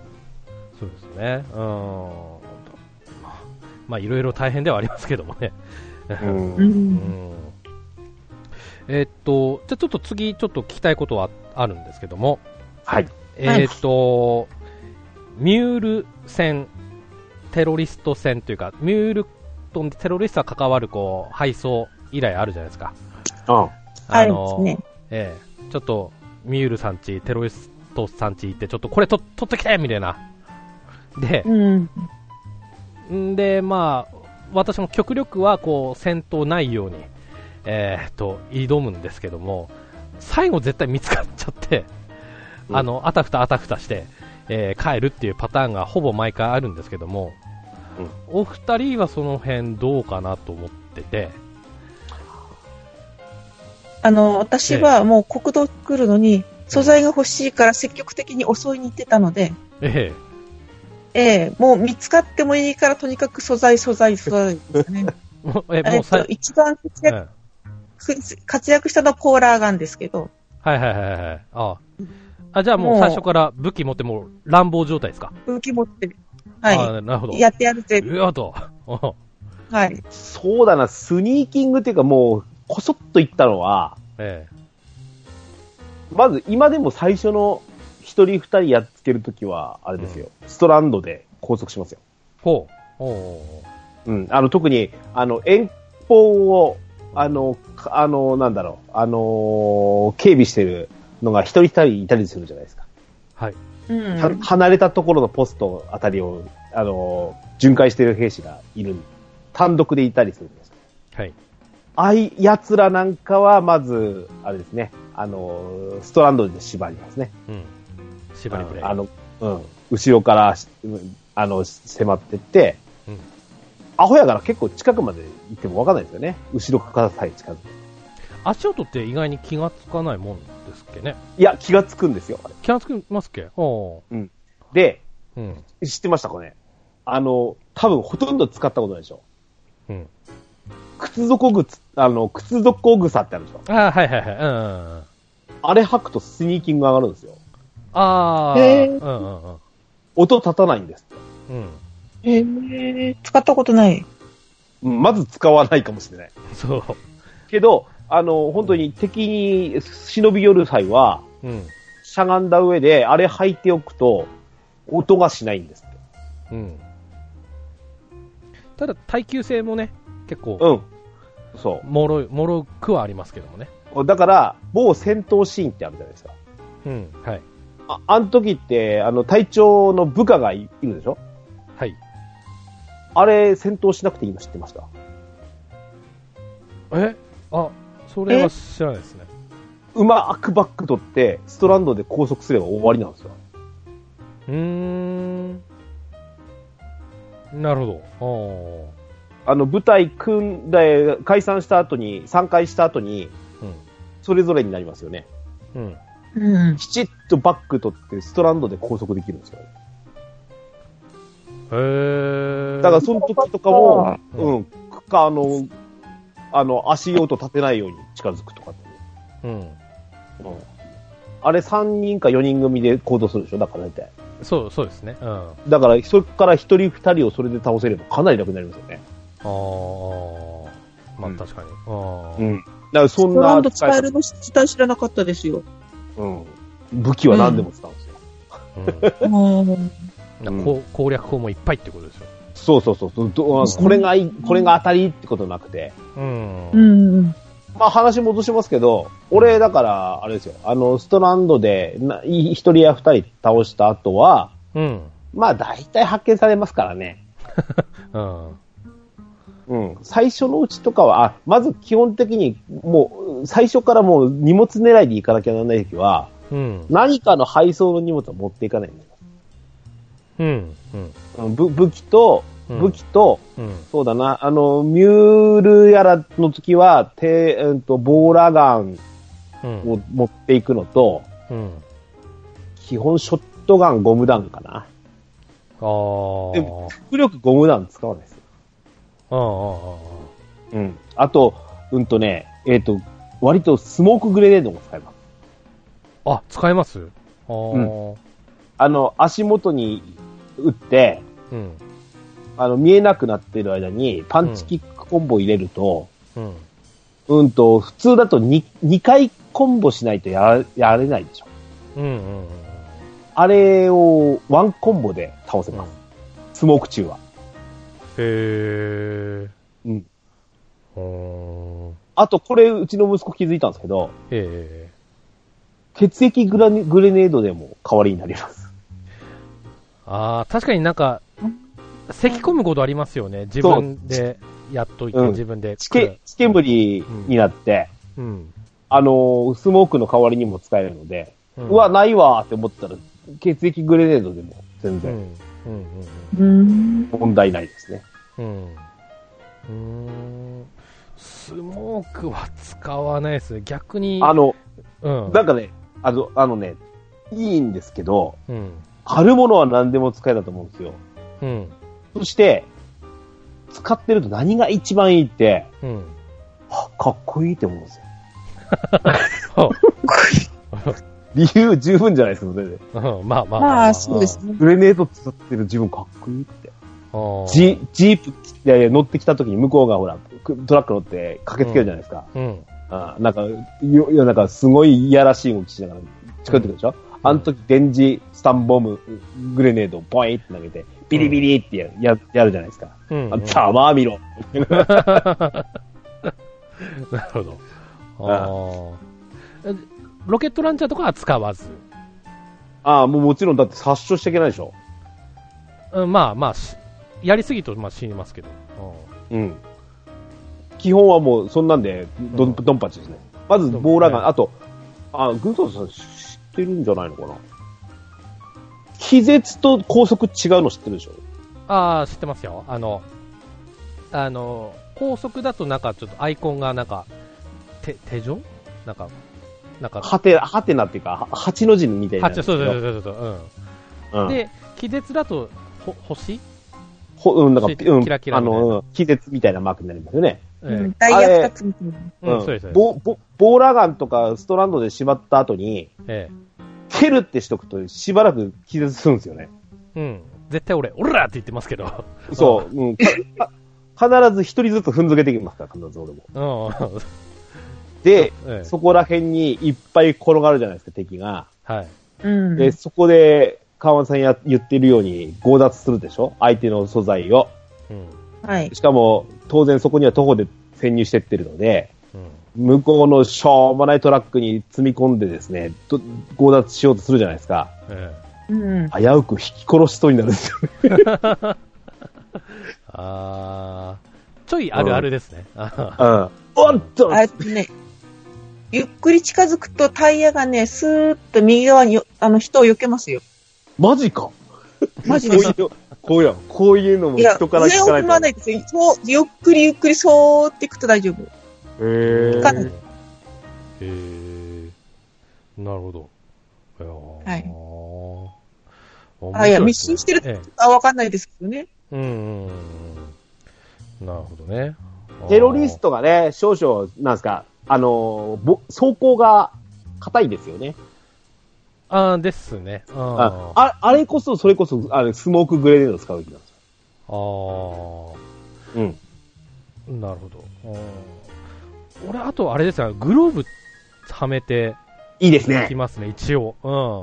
そうですね。うん。まあ、いろいろ大変ではありますけどもね。う。うんうんんえーっと、じゃあちょっと次、ちょっと聞きたいことはあるんですけども、はい。えーっと、ミュール戦、テロリスト戦というか、ミュールとテロリストが関わるこう配送依頼あるじゃないですか。うん。ありますね。ええちょっと、ミュールさんち、テロリストさんち行って、ちょっとこれと取ってきてみたいな。で、うん。んで、まあ、私も極力は、こう、戦闘ないように、えーっと、挑むんですけども、最後絶対見つかっちゃって、うんあの、あたふたあたふたして、えー帰るっていうパターンがほぼ毎回あるんですけども、お二人はその辺どうかなと思ってて、あの、私はもう国道作るのに、素材が欲しいから積極的に襲いに行ってたので、えええもう見つかってもいいから、とにかく素材、素材、素材ですね。え *laughs* もう、ええっともうさ、一番節約えく活躍したのはポーラーガンですけど、はいはいはいはい。ああ。じゃあもう最初から武器持ってもう乱暴状態ですか？武器持って、あはあなるほど。い。やってやるぜ。うわと。お *laughs* はい。そうだな、スニーキングっていうかもう、こそっと言ったのは、えまず今でも最初の一人二人やっつけるときは、あれですよ、ストランドで拘束しますよ。え。ほう。おうおうん。あの、特に、あの、遠方を、あの、かあの、なんだろう、あのー警備してるのが一人二人いたりするじゃないですか。はい。うん。は離れたところのポストあたりを、あのー巡回してる兵士がいる、単独でいたりするんです。はい。ああい奴らなんかは、まず、あれですね、あのーストランドで縛りますね。うん。縛りプレイ。あの、うん、後ろからあの、迫ってって、うんアホやから結構近くまで行っても分かんないですよね。後ろからさえ近づく。足音って意外に気がつかないもんですっけね？いや、気がつくんですよ。あれ気がつきますっけ？おうで、うん。知ってましたかね？あの、多分ほとんど使ったことないでしょ。うん。靴底靴、あの、靴底草ってあるでしょ。ああ、はいはいはい。うんうんうん。あれ履くとスニーキング上がるんですよ。ああ、へーうんうんうん。音立たないんですって。うん。えー、使ったことない。うんまず使わないかもしれない。そう。けど、あの、本当に敵に忍び寄る際は、うん。しゃがんだ上で、あれ履いておくと、音がしないんですって。うん。ただ、耐久性もね、結構、うん。そもろい、もろくはありますけどもね。う。だから、某戦闘シーンってあるじゃないですか。うん。はい。あ、あの時って、あの、隊長の部下がいいるでしょ？はい。あれ、戦闘しなくていいの知ってました？え？あ、それは知らないですね。うまくバック取って、ストランドで拘束すれば終わりなんですよ。うーん。なるほど。おあの、部隊組んで、解散した後に、参回した後に、それぞれになりますよね。うん。うん。うん。きちっとバック取って、ストランドで拘束できるんですよ。へー。だから、その時とかも、うんうん、か、あの、あの、足音立てないように近づくとかっていう。うん。うん。あれ3人か4人組で行動するでしょ？だから大体。そう、そうですね。うん。あだから、それから1人2人をそれで倒せればかなり楽になりますよね。あー。まあ、うん確かに。あうん。だから、そんなンド使えるの自体知らなかったですよ。うん。武器は何でも使うんですよ。ーうんうん。なこう攻略法もいっぱいってことですよ。そうそうそうそうど。これがいい、これが当たりってことなくて。うん。うん。まあ話戻しますけど、俺だから、あれですよ。あの、ストランドで、一人や二人倒した後は、うん。まあ大体発見されますからね。*laughs* うん。うん。最初のうちとかは、あ、まず基本的に、もう、最初からもう荷物狙いで行かなきゃならないときは、うん。何かの配送の荷物を持っていかないんだよ。うん。うん。うん武武器と、うん武器と、うん。そうだな、あの、ミュールやらの時は、て、うんと、ボーラガンうん。を持っていくのと、うん。基本ショットガン、ゴム弾かな。ああ。で極力ゴム弾使わないですよ。ああああ。うん。あと、うんとね、えっ、と、割とスモークグレネードも使います。あ、使えます？ああ。うあの、足元に撃って、うん。あの、見えなくなってる間に、パンチキックコンボ入れると、うん。うん、と、普通だと 2, 2回コンボしないとややれないでしょ。うん。うん。あれをワンコンボで倒せうん。ます。スモーク中は。へえ。うん。うん。あと、これ、うちの息子気づいたんですけど、ええ。血液グラネグレネードでも代わりになります。ああ、確かになんか、咳込むことありますよね。自分でやっといて、うん自分で。チケ、チケムリになって、うん。あのースモークの代わりにも使えるので、ううわ、ないわーって思ったら、血液グレネードでも全うん。う然ん。うん。うん。問題ないですね。うん。うん。スモークは使わないですね。逆に。あの、うん。なんかね、あの、あのね、いいんですけど、うん。あるものは何でも使えたと思うんですよ。うん。そして、使ってると何が一番いいって、うん。はかっこいいって思うんですよ。*laughs* *laughs* 理由十分じゃないですか、全然。うんまあまあまあ、そうです。ね。グレネード使ってる自分かっこいいって。うんジジープ、いやいや、乗ってきた時に向こうがほら、くトラック乗って駆けつけるじゃないですか。うん。あなんか、よ、いや、なんかすごいいやらしい動きしながら近寄ってくるでしょ、あの時、電磁スタンボム、グレネードをポイって投げて、ビリビリってやややるじゃないですか。うん。あたまー見ろ。*laughs* なるほど。あーえロケットランチャーとかは使わず？ああ、もうもちろんだって殺傷しちゃいけないでしょ。うん、まあまあし、やりすぎるとまあ死にますけど。うん。基本はもうそんなんで、ドン、ドンパチですね。まず、ボーラーガン、あと、あ、軍曹さん知ってるんじゃないのかな？気絶と高速違うの知ってるでしょ？ああ、知ってますよ。あの、あの、高速だとなんかちょっとアイコンがなんか、手、手錠なんか、なんか、はて、はてなっていうか、は八の字みたいなそうそうそうそうそう、う。うんん。で、気絶だと、ほ、星？ほ、うん、なんか、キうん、キラキラあの、うん気絶みたいなマークになりますよね。えうんダイヤ二つみたいな。えうん、そうです、そうです。ボ、ボ、ボーラーガンとかストランドで縛った後に、え蹴るってしとくとしばらく気絶するんですよね。えうん。絶対俺、オラーって言ってますけど。そう、うん。か *laughs* か必ず一人ずつ踏んづけていきますから、必ず俺も。うん。で、*laughs* ええそこら辺にいっぱい転がるじゃないですか、敵が。はい。うん。で、そこで、川湾さんや言ってるように強奪するでしょ？相手の素材を。うん。はい。しかも、当然そこには徒歩で潜入してってるので、うん。向こうのしょうもないトラックに積み込んでですね、と強奪しようとするじゃないですか。えうん。危うく引き殺しそうになるんですよね。え *laughs* あー、ちょいあるあるですね。あうん。おっとあとね、ゆっくり近づくとタイヤがね、スーッと右側によあの人を避けますよ。マジかマジです。こういう、こういう、のも人から聞かないと。上を踏まないですよ。そう、ゆっくりゆっくりそうっていくと大丈夫。へかなりーへえなるほど。はいあ、いや、密集してるええあ、わかんないですけどね。うんうんうん。なるほどね。テロリストがね、少々、なんですか、あの、ぼ走行が硬いですよね。あーですね。ああああれこそ、それこそ、あのスモークグレネードを使うべきなんですあよ。うん。ー、なるほど。うん俺、あとあれですよ、グローブはめていいですきね。ますね、一応。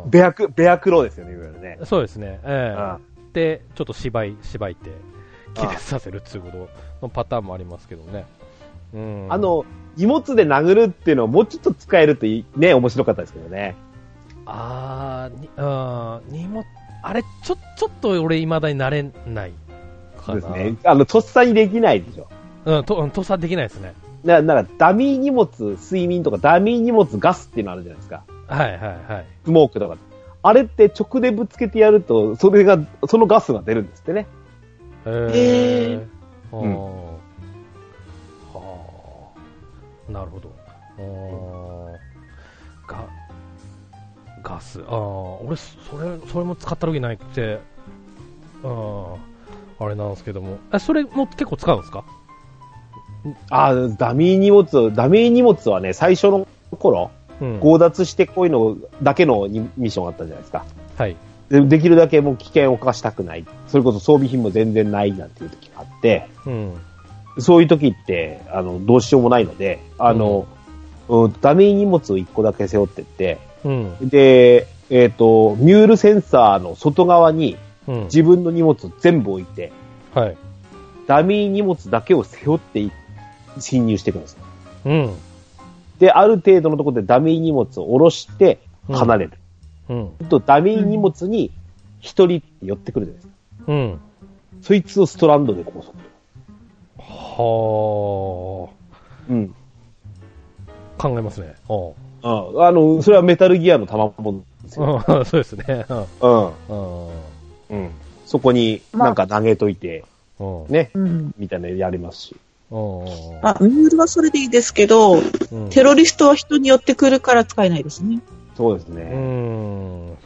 うベアク、ベアクローですよね、いわゆるね。ん。そうですね。えあえで、ちょっと芝居、芝居て、気絶させるっていうことのパターンもありますけどね。うん。あ、の、荷物で殴るっていうのをもうちょっと使えるといいね、面白かったですけどね。あー、に、うん、荷物、あれ、ちょ、ちょっと俺未だになれないかな。そうですね。あの、とっさにできないでしょ。うん、と、うん、とさできないですね。だから、なんかダミー荷物、睡眠とかダミー荷物ガスっていうのあるじゃないですか。はいはいはい。スモークとか。あれって直でぶつけてやると、それが、そのガスが出るんですってね。へへー。うんはあ。はあ。なるほど。あーガ、ガス。ああ、俺、それ、それも使った時ないくて、ああ、あれなんですけども。え、それも結構使うんですか？ああ、ダミー荷物、ダミー荷物はね、最初の頃、うん。強奪してこういうのだけのにミッションがあったじゃないですか。はい。でできるだけもう危険を冒したくない。それこそ装備品も全然ないなんていう時があって、うん。そういう時って、あの、どうしようもないので、あの、うんダミー荷物を1個だけ背負ってって、うん。で、えっ、と、ミュールセンサーの外側にうん。自分の荷物を全部置いて、はい。ダミー荷物だけを背負ってい侵入していくんです。うん。で、ある程度のところでダミー荷物を下ろして離れる。うん。と、ダミー荷物に一人寄ってくるじゃないですか。うん。そいつをストランドで拘束。はうん。あ。考えますね。ああの、それはメタルギアの賜物ですよ。うん *laughs* そうですね。うん。うん。うん。そこになんか投げといて、うん。ね、うん。みたいなのやりますし。うん。あ、ミュールはそれでいいですけど、うんテロリストは人に寄ってくるから使えないですね。うそうですね。ん。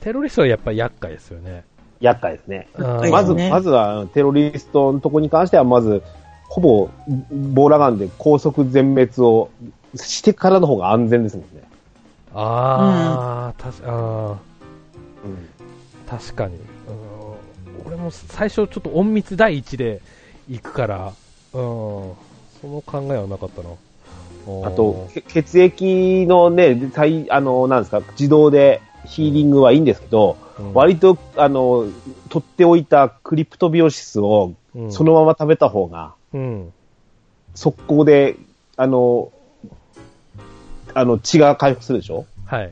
テロリストはやっぱり厄介ですよね。厄介ですね。うんまず、ねまずはテロリストのとこに関しては、まず、ほぼ、ボーラガンで高速全滅をしてからの方が安全ですもんね。あー、たしあーうん。確かに。うん俺も最初ちょっと隠密第一で行くから、うん、その考えはなかったな。あと、け血液のね、体あの、なんですか、自動でヒーリングはいいんですけど、うん割と、あの、取っておいたクリプトビオシスをうんそのまま食べた方が、うん。速攻で、あの、あの、血が回復するでしょ、はい。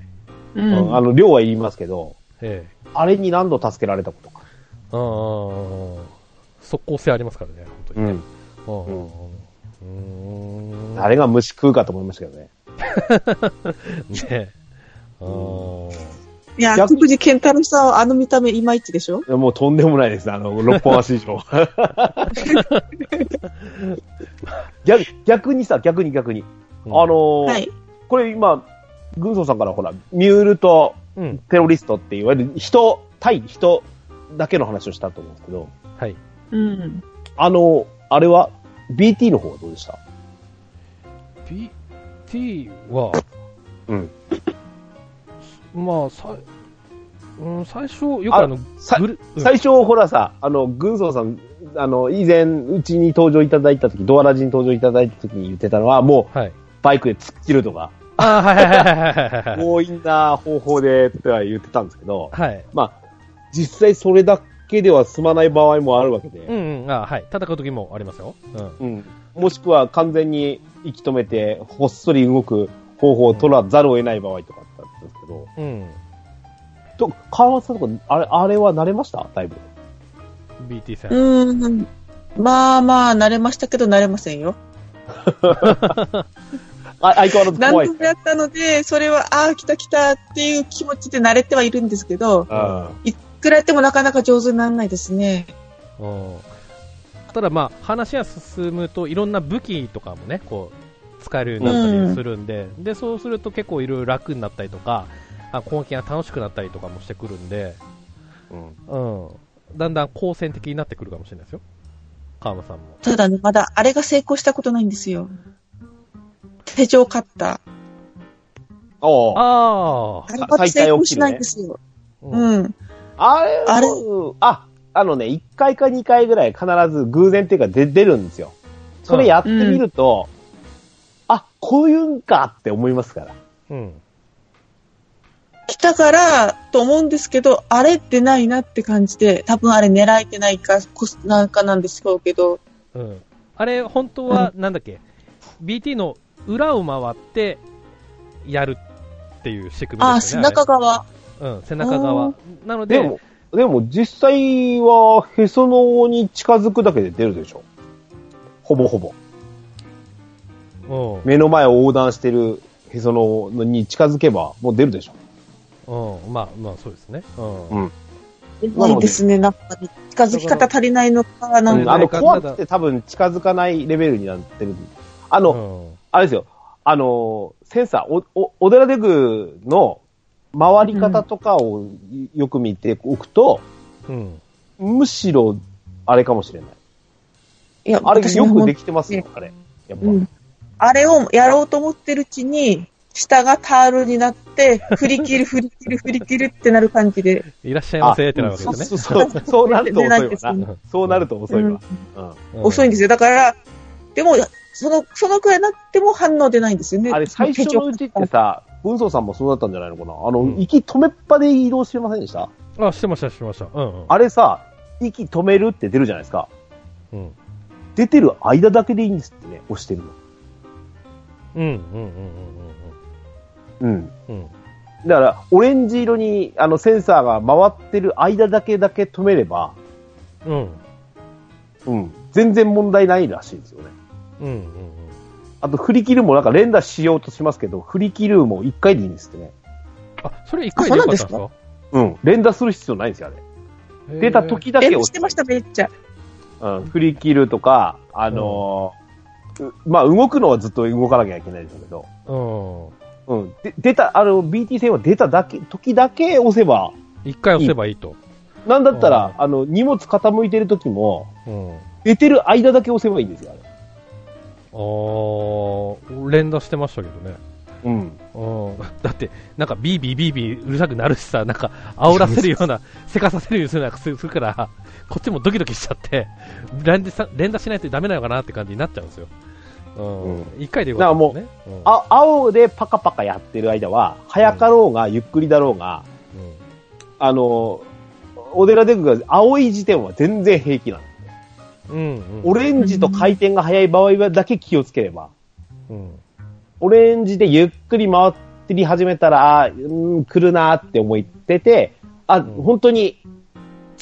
ううんん。あの、量はいりますけど、ええ。あれに何度助けられたことか。あー速攻性ありますからね、本当にね。うん。うんうんうん。あれが虫食うかと思いましたけどね。*laughs* ねえ。あーいや、逆に福士健太郎さんはあの見た目いまいちでしょ？いやもうとんでもないです。あの、六本足以上。*laughs* 逆逆にさ、逆に逆に。あのーはい。これ今、軍曹さんからほら、ミュールとうん。テロリストっていわゆる人、対人だけの話をしたと思うんですけど、はい。うん。あの、あれは、BT の方はどうでした？BT は、うん。まあ、さうん、最初、よくあの、さグルうん最初、ほらさ、あの、軍曹さん、あの、以前、うちに登場いただいた時、ドアラジに登場いただいた時に言ってたのは、もう、はい。バイクで突っ切るとか、あーはいはいはいはいはいはい。強引な方法でっては言ってたんですけど、はい。まあ、実際それだけでは済まない場合もあるわけで、うんうん、あはい。戦う時もありますよ。うん。うんもしくは完全に息止めて、ほっそり動く方法を取らざるを得ない場合とかあったんですけど、うん。と、川松さんとか、あれ、あれは慣れました？だいぶ。BT 戦。うん。まあまあ、慣れましたけど慣れませんよ。*laughs* あ相変わらず何度もやったので、それは、ああ、来た来たっていう気持ちで慣れてはいるんですけど、うんいくらやってもなかなか上手にならないですね。うんただまあ、話が進むと、いろんな武器とかもね、こう、使えるようになったりするんで、で、そうすると結構いろいろ楽になったりとか、あ攻撃が楽しくなったりとかもしてくるんで、うんうん。だんだん好戦的になってくるかもしれないですよ。川間さんも。ただね、まだあれが成功したことないんですよ。手錠カッタおうあー。あれまだ成功しないんですよ。あ、うんうん。あれあれうんあ、あのね、1回か2回ぐらい必ず偶然っていうか出出るんですよ。それやってみると、あ、こういうんかって思いますから。うん。来たからと思うんですけど、あれってないなって感じで、多分あれ狙えてないか、なんかなんでしょうけど、うん。あれ、本当は、なんだっけ、BT の裏を回って、やるっていう仕組みああ、背ですよね。中側。あれうん、背中側。なので、でも、でも実際はへその緒に近づくだけで出るでしょ。ほぼほぼ。うん。目の前を横断してるへその緒に近づけばもう出るでしょ。うん、まあ、まあ、そうですね。うん。うん。ないですね、なんかね、近づき方足りないのか、なうんん、か。あの、ただ怖くて多分近づかないレベルになってる。あの、うんあれですよ。あの、センサー、お、お、オデラデグの回り方とかをよく見ておくと、うん。むしろ、あれかもしれない。いや、あれよくできてますよ、あれ。やっぱ。うん。あれをやろうと思ってるうちに、下がタールになって、振り切る、振り切る、振り切るってなる感じで。いらっしゃいませってなるわけそうですね。そうそう、そうなると遅いわ出な。*laughs* そうなると遅いわ。遅いんですよ。だから、でも、その、そのくらいになっても反応出ないんですよね。あれ、最初のうちってさ、文宗さんもそうだったんじゃないのかな？あの、うん息止めっぱで移動してませんでした？あ、してました、してました。うんうん。あれさ、息止めるって出るじゃないですか。うん。出てる間だけでいいんですってね、押してるの。うん、うん、うん、うん。うん、うん。うん。だから、オレンジ色に、あの、センサーが回ってる間だけだけ止めれば、うん。うん。全然問題ないらしいですよね。うん、うん。あと、振り切るもなんか連打しようとしますけど、振り切るも1回でいいんですってね。あ、それ一回でよかったんですか？うん。連打する必要ないんですよ、あれ。出た時だけ連押打してました、めっちゃ。うん。振り切るとか、あのーうまあ、動くのはずっと動かなきゃいけないんですけど、うん。うん。で、出た、あの、BT 戦は出ただけ、時だけ押せば、一回押せばいいと。なんだったら、うあの、荷物傾いてる時も、うん。寝てる間だけ押せばいいんですよ、あれ。あー、連打してましたけどね。うん。うん。*laughs* だって、なんかビービービービーうるさくなるしさ、なんか煽らせるような、せかさせるようなするから、こっちもドキドキしちゃって、連打さ連打しないとダメなのかなって感じになっちゃうんですよ。うん。うん一、回でよかったですね。うんあ、青でパカパカやってる間は、早かろうが、ゆっくりだろうが、あの、オデラデクが青い時点は全然平気なんです。うん。うん。うん。オレンジと回転が速い場合はだけ気をつければ、うん。オレンジでゆっくり回ってり始めたら、あーうーん、来るなーって思ってて、あ、ん本当に、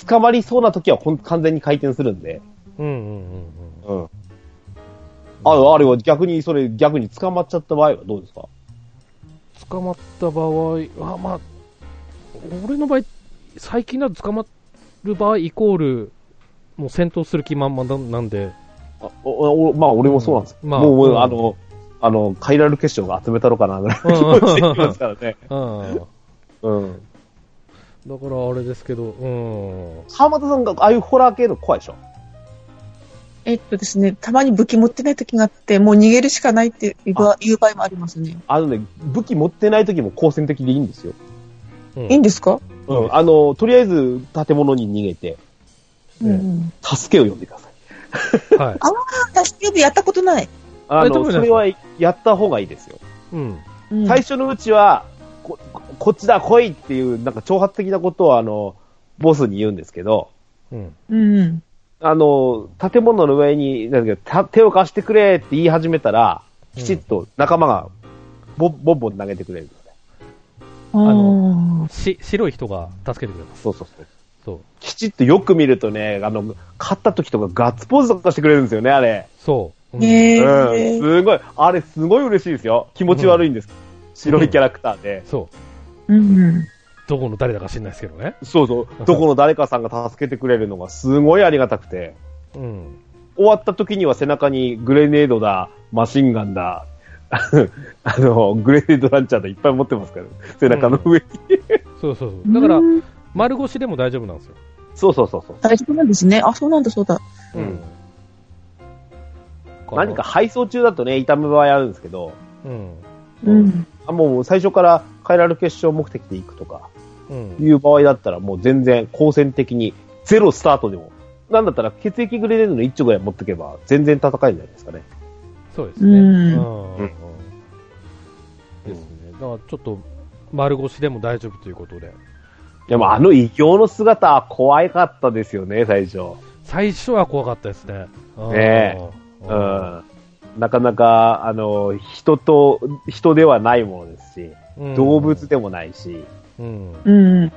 捕まりそうな時は完全に回転するんで、うん。うん。うん。うん。あ、あれは逆に、それ逆に捕まっちゃった場合はどうですか？捕まった場合は、まあ、俺の場合、最近だと捕まる場合イコール、もう戦闘する気満々なんで、あおおまあ、俺もそうなんです。うんまあもう、もううんあの、あの、カイラル結晶が集めたのかな、ぐらいの気持ちでいきますからね。うん。うん。だからあれですけど、うん。浜田さんがああいうホラー系の怖いでしょ？えっとですね、たまに武器持ってない時があって、もう逃げるしかないっていう場いう場合もありますね。あのね、武器持ってない時も好戦的でいいんですよ。うんいいんですか？うん。あの、とりあえず建物に逃げて、うんうん。助けを呼んでください。はい。あ、私、キューブやったことない。あの、それはやった方がいいですよ。うん。うん最初のうちは、こ、こっちだ、来いっていう、なんか挑発的なことをあの、ボスに言うんですけど、うん。うん。あの、建物の上に、なんだっけた手を貸してくれって言い始めたら、きちっと仲間がボンボンボン投げてくれる。あのし、白い人が助けてくれます。そうそうそう。そう。きちっとよく見るとね、あの、勝った時とかガッツポーズとかしてくれるんですよね、あれ。そう。うんへうん。え。すごい、あれすごい嬉しいですよ。気持ち悪いんです。白いキャラクターで。そう。うん。どこの誰だか知んないですけどね。そうそう。どこの誰かさんが助けてくれるのがすごいありがたくて。うん。終わった時には背中にグレネードだ、マシンガンだ、*laughs* あの、グレネードランチャーだいっぱい持ってますから、背中の上に。そうそうそう。だからう、ん丸腰でも大丈夫なんですよ。そうそうそうそう。大丈夫なんですね。あ、そうなんだ、そうだ。うんか何か配送中だとね、痛む場合あるんですけど、うん。うん。あもう最初からカイラル決勝目的で行くとかうん。いう場合だったらもう全然好戦的にゼロスタートでも、なんだったら血液グレネードの一丁ぐらい持ってけば全然戦えるんじゃないですかね。そうですね。うんうんうんですね。だからちょっと、丸腰でも大丈夫ということで。でもあの異形の姿は怖かったですよね、最初。最初は怖かったですね。ねううんん。なかなか、あの、人と、人ではないものですし、うん動物でもないし、うん。うん。